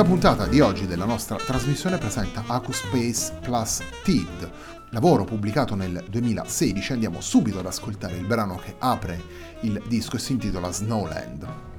La puntata di oggi della nostra trasmissione presenta AcuSpace Plus TID, lavoro pubblicato nel 2016. Andiamo subito ad ascoltare il brano che apre il disco e si intitola Snowland.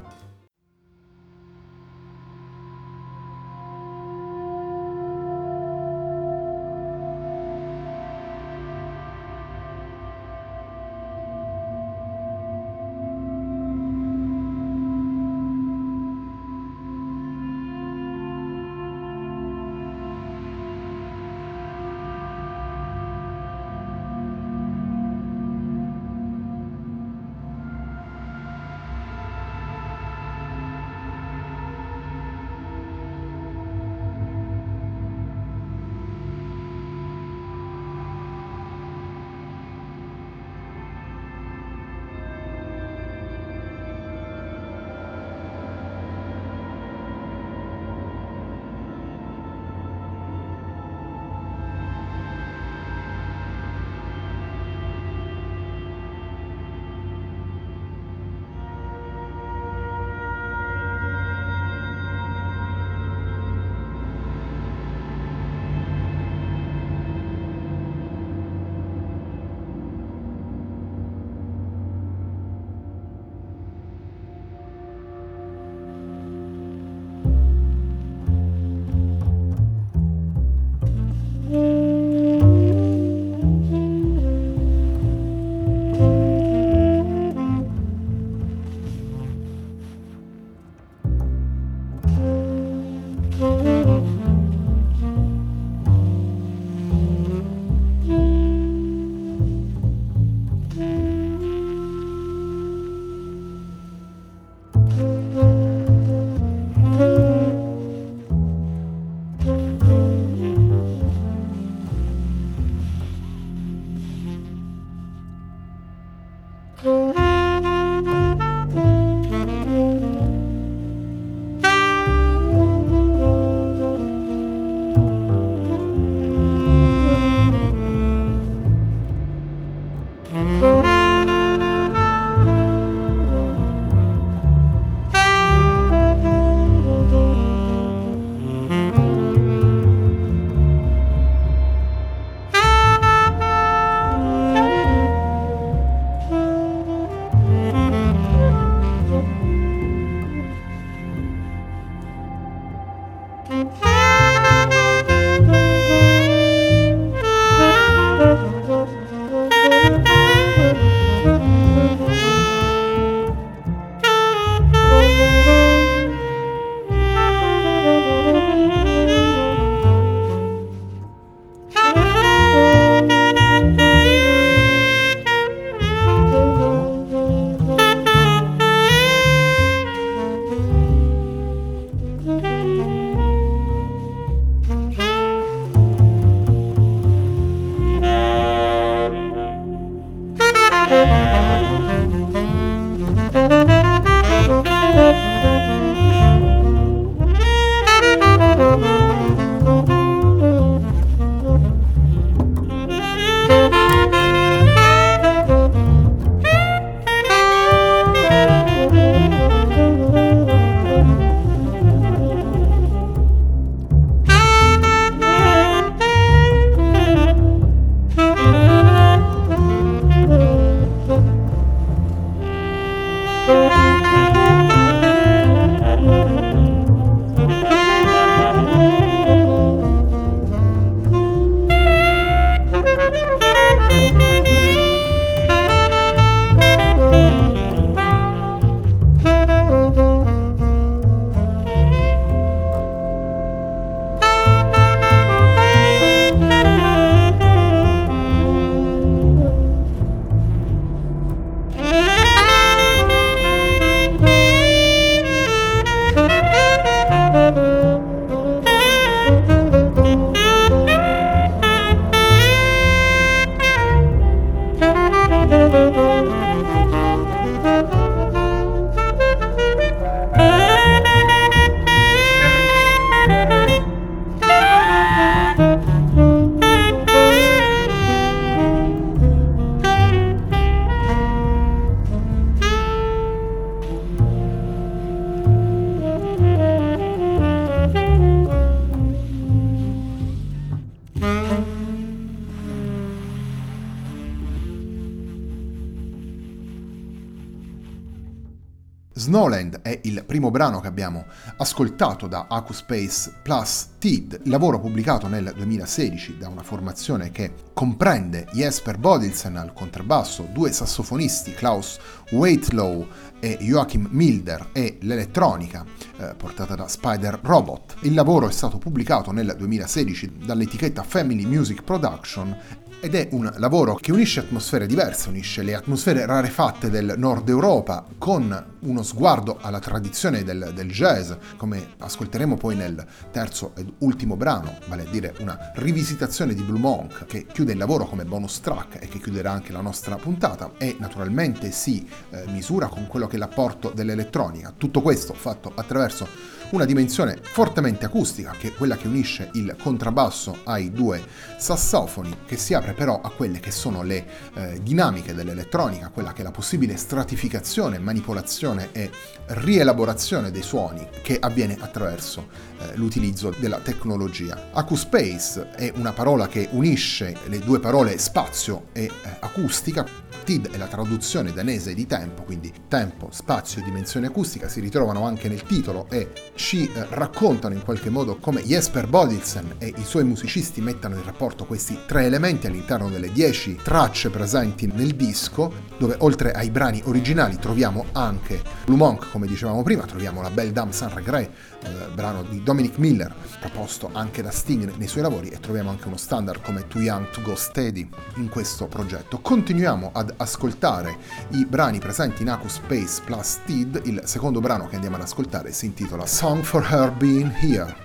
Snowland è il primo brano che abbiamo ascoltato da Acuspace Plus Tid, lavoro pubblicato nel 2016 da una formazione che comprende Jesper Bodilsen al contrabbasso, due sassofonisti, Klaus Waitlow e Joachim Milder e l'elettronica eh, portata da Spider Robot. Il lavoro è stato pubblicato nel 2016 dall'etichetta Family Music Production ed è un lavoro che unisce atmosfere diverse, unisce le atmosfere rarefatte del nord Europa con uno sguardo alla tradizione del, del, jazz, come ascolteremo poi nel terzo ed ultimo brano, vale a dire una rivisitazione di Blue Monk che chiude il lavoro come bonus track e che chiuderà anche la nostra puntata e naturalmente si eh, misura con quello che è l'apporto dell'elettronica. Tutto questo fatto attraverso una dimensione fortemente acustica, che è quella che unisce il contrabbasso ai due sassofoni, che si apre però a quelle che sono le eh, dinamiche dell'elettronica, quella che è la possibile stratificazione, manipolazione e rielaborazione dei suoni che avviene attraverso eh, l'utilizzo della tecnologia. Acuspace è una parola che unisce le due parole spazio e eh, acustica. TID è la traduzione danese di tempo, quindi tempo, spazio dimensione acustica si ritrovano anche nel titolo e ci eh, raccontano in qualche modo come Jesper Bodilsen e i suoi musicisti mettano in rapporto questi tre elementi all'interno delle dieci tracce presenti nel disco, dove oltre ai brani originali troviamo anche Blue Monk, come dicevamo prima, troviamo la Belle Dame Saint Regret, eh, brano di Dominic Miller, proposto anche da Sting nei suoi lavori, e troviamo anche uno standard come Too Young to Go Steady in questo progetto. Continuiamo ad ascoltare i brani presenti in Acus Space Plus Tid, il secondo brano che andiamo ad ascoltare si intitola Song song for her being here.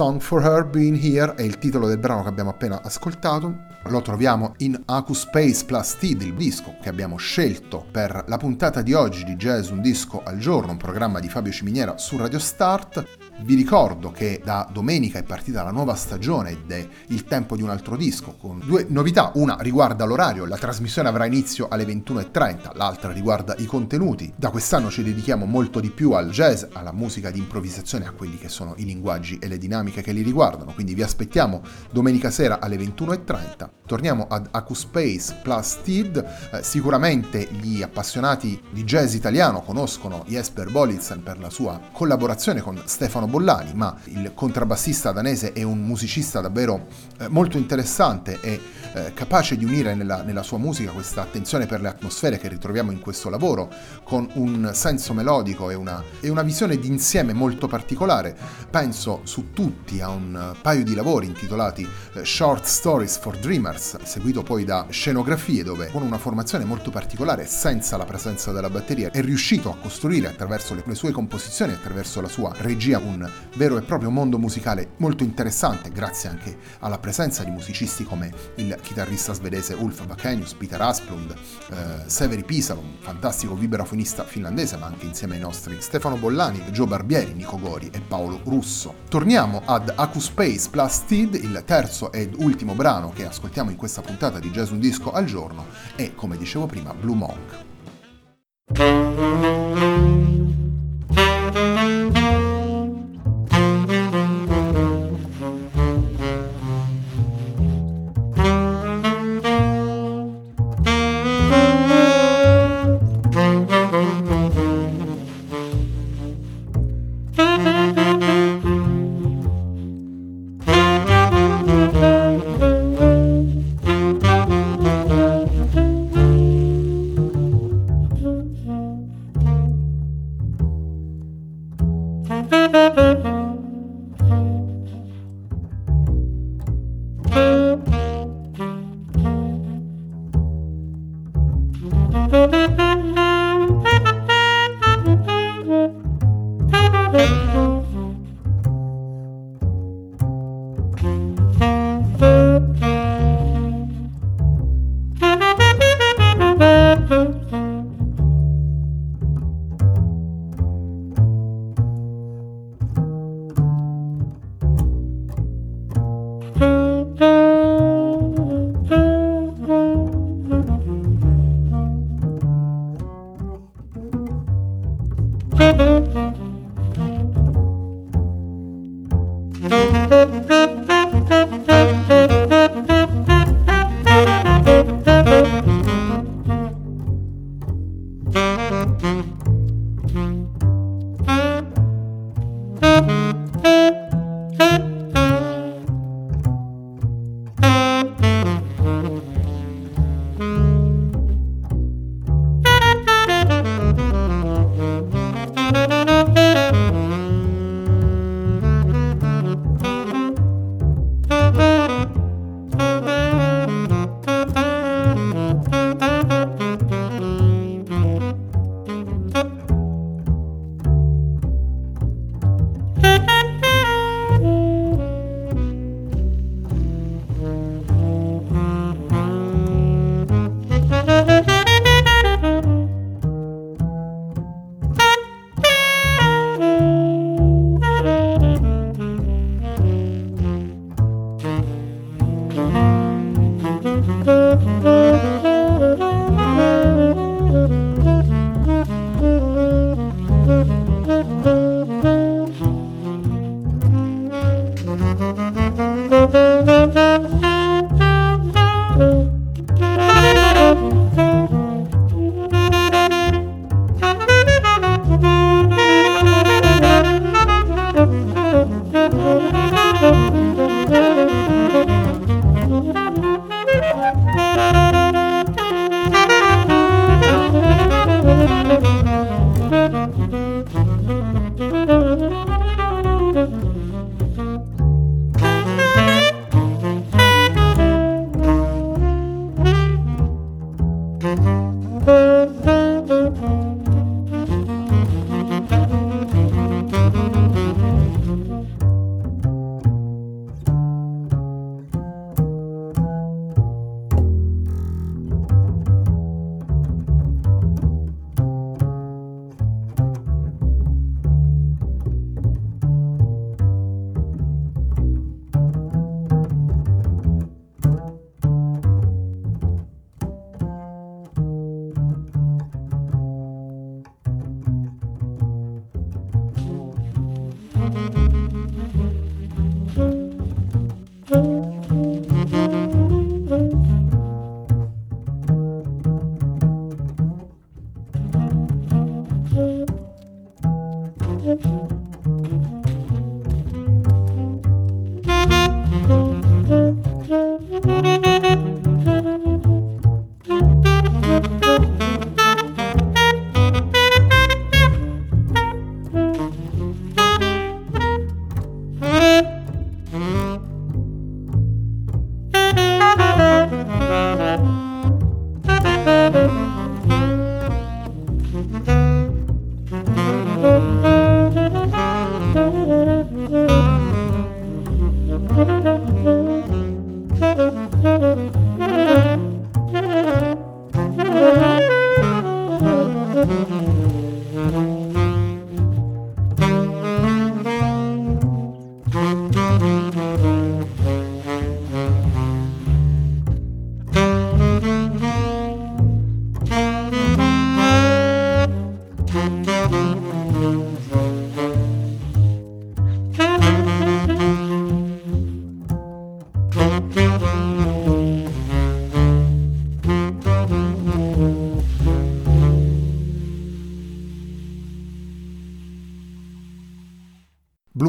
Song for Her Being Here è il titolo del brano che abbiamo appena ascoltato. Lo troviamo in Aku Space Plus T, il disco che abbiamo scelto per la puntata di oggi di Jazz Un Disco al Giorno, un programma di Fabio Ciminiera su Radio Start. Vi ricordo che da domenica è partita la nuova stagione ed è il tempo di un altro disco con due novità. Una riguarda l'orario, la trasmissione avrà inizio alle 21.30, l'altra riguarda i contenuti. Da quest'anno ci dedichiamo molto di più al jazz, alla musica di improvvisazione, a quelli che sono i linguaggi e le dinamiche che li riguardano. Quindi vi aspettiamo domenica sera alle 21.30. Torniamo ad AcuSpace Plus Tid. Eh, sicuramente gli appassionati di jazz italiano conoscono Jesper Bolitzen per la sua collaborazione con Stefano Bollani, ma il contrabbassista danese è un musicista davvero eh, molto interessante e eh, capace di unire nella, nella, sua musica questa attenzione per le atmosfere che ritroviamo in questo lavoro, con un senso melodico e una, e una visione d'insieme molto particolare. Penso su tutti a un paio di lavori intitolati eh, Short Stories for Dreamers, seguito poi da scenografie dove con una formazione molto particolare senza la presenza della batteria è riuscito a costruire attraverso le, le sue composizioni, attraverso la sua regia, un vero e proprio mondo musicale molto interessante, grazie anche alla presenza di musicisti come il chitarrista svedese Ulf Vakenius, Peter Asplund, eh, Severi Pisalo, un fantastico vibrafonista finlandese, ma anche insieme ai nostri Stefano Bollani, Gio Barbieri, Nico Gori e Paolo Russo. Torniamo ad Acuspace Plus Tid, il terzo ed ultimo brano che ascoltiamo in questa puntata di Jazz Un Disco al giorno, e come dicevo prima, Blue Monk.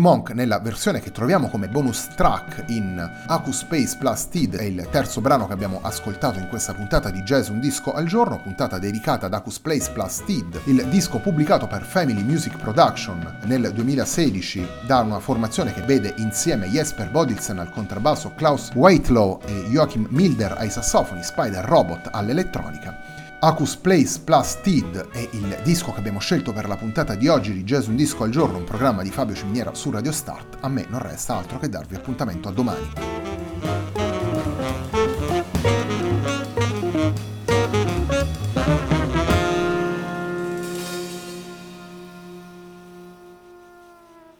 Blue Monk nella versione che troviamo come bonus track in Aku Space Plus Tid è il terzo brano che abbiamo ascoltato in questa puntata di Jazz Un Disco al Giorno, puntata dedicata ad Aku Space Plus Tid, il disco pubblicato per Family Music Production nel 2016 da una formazione che vede insieme Jesper Bodilsen al contrabbasso, Klaus Whitelaw e Joachim Milder ai sassofoni, Spider Robot all'elettronica. Acus Place Plus Tid è il disco che abbiamo scelto per la puntata di oggi di Jazz Un Disco al Giorno, un programma di Fabio Ciminiera su Radio Start. A me non resta altro che darvi appuntamento a domani.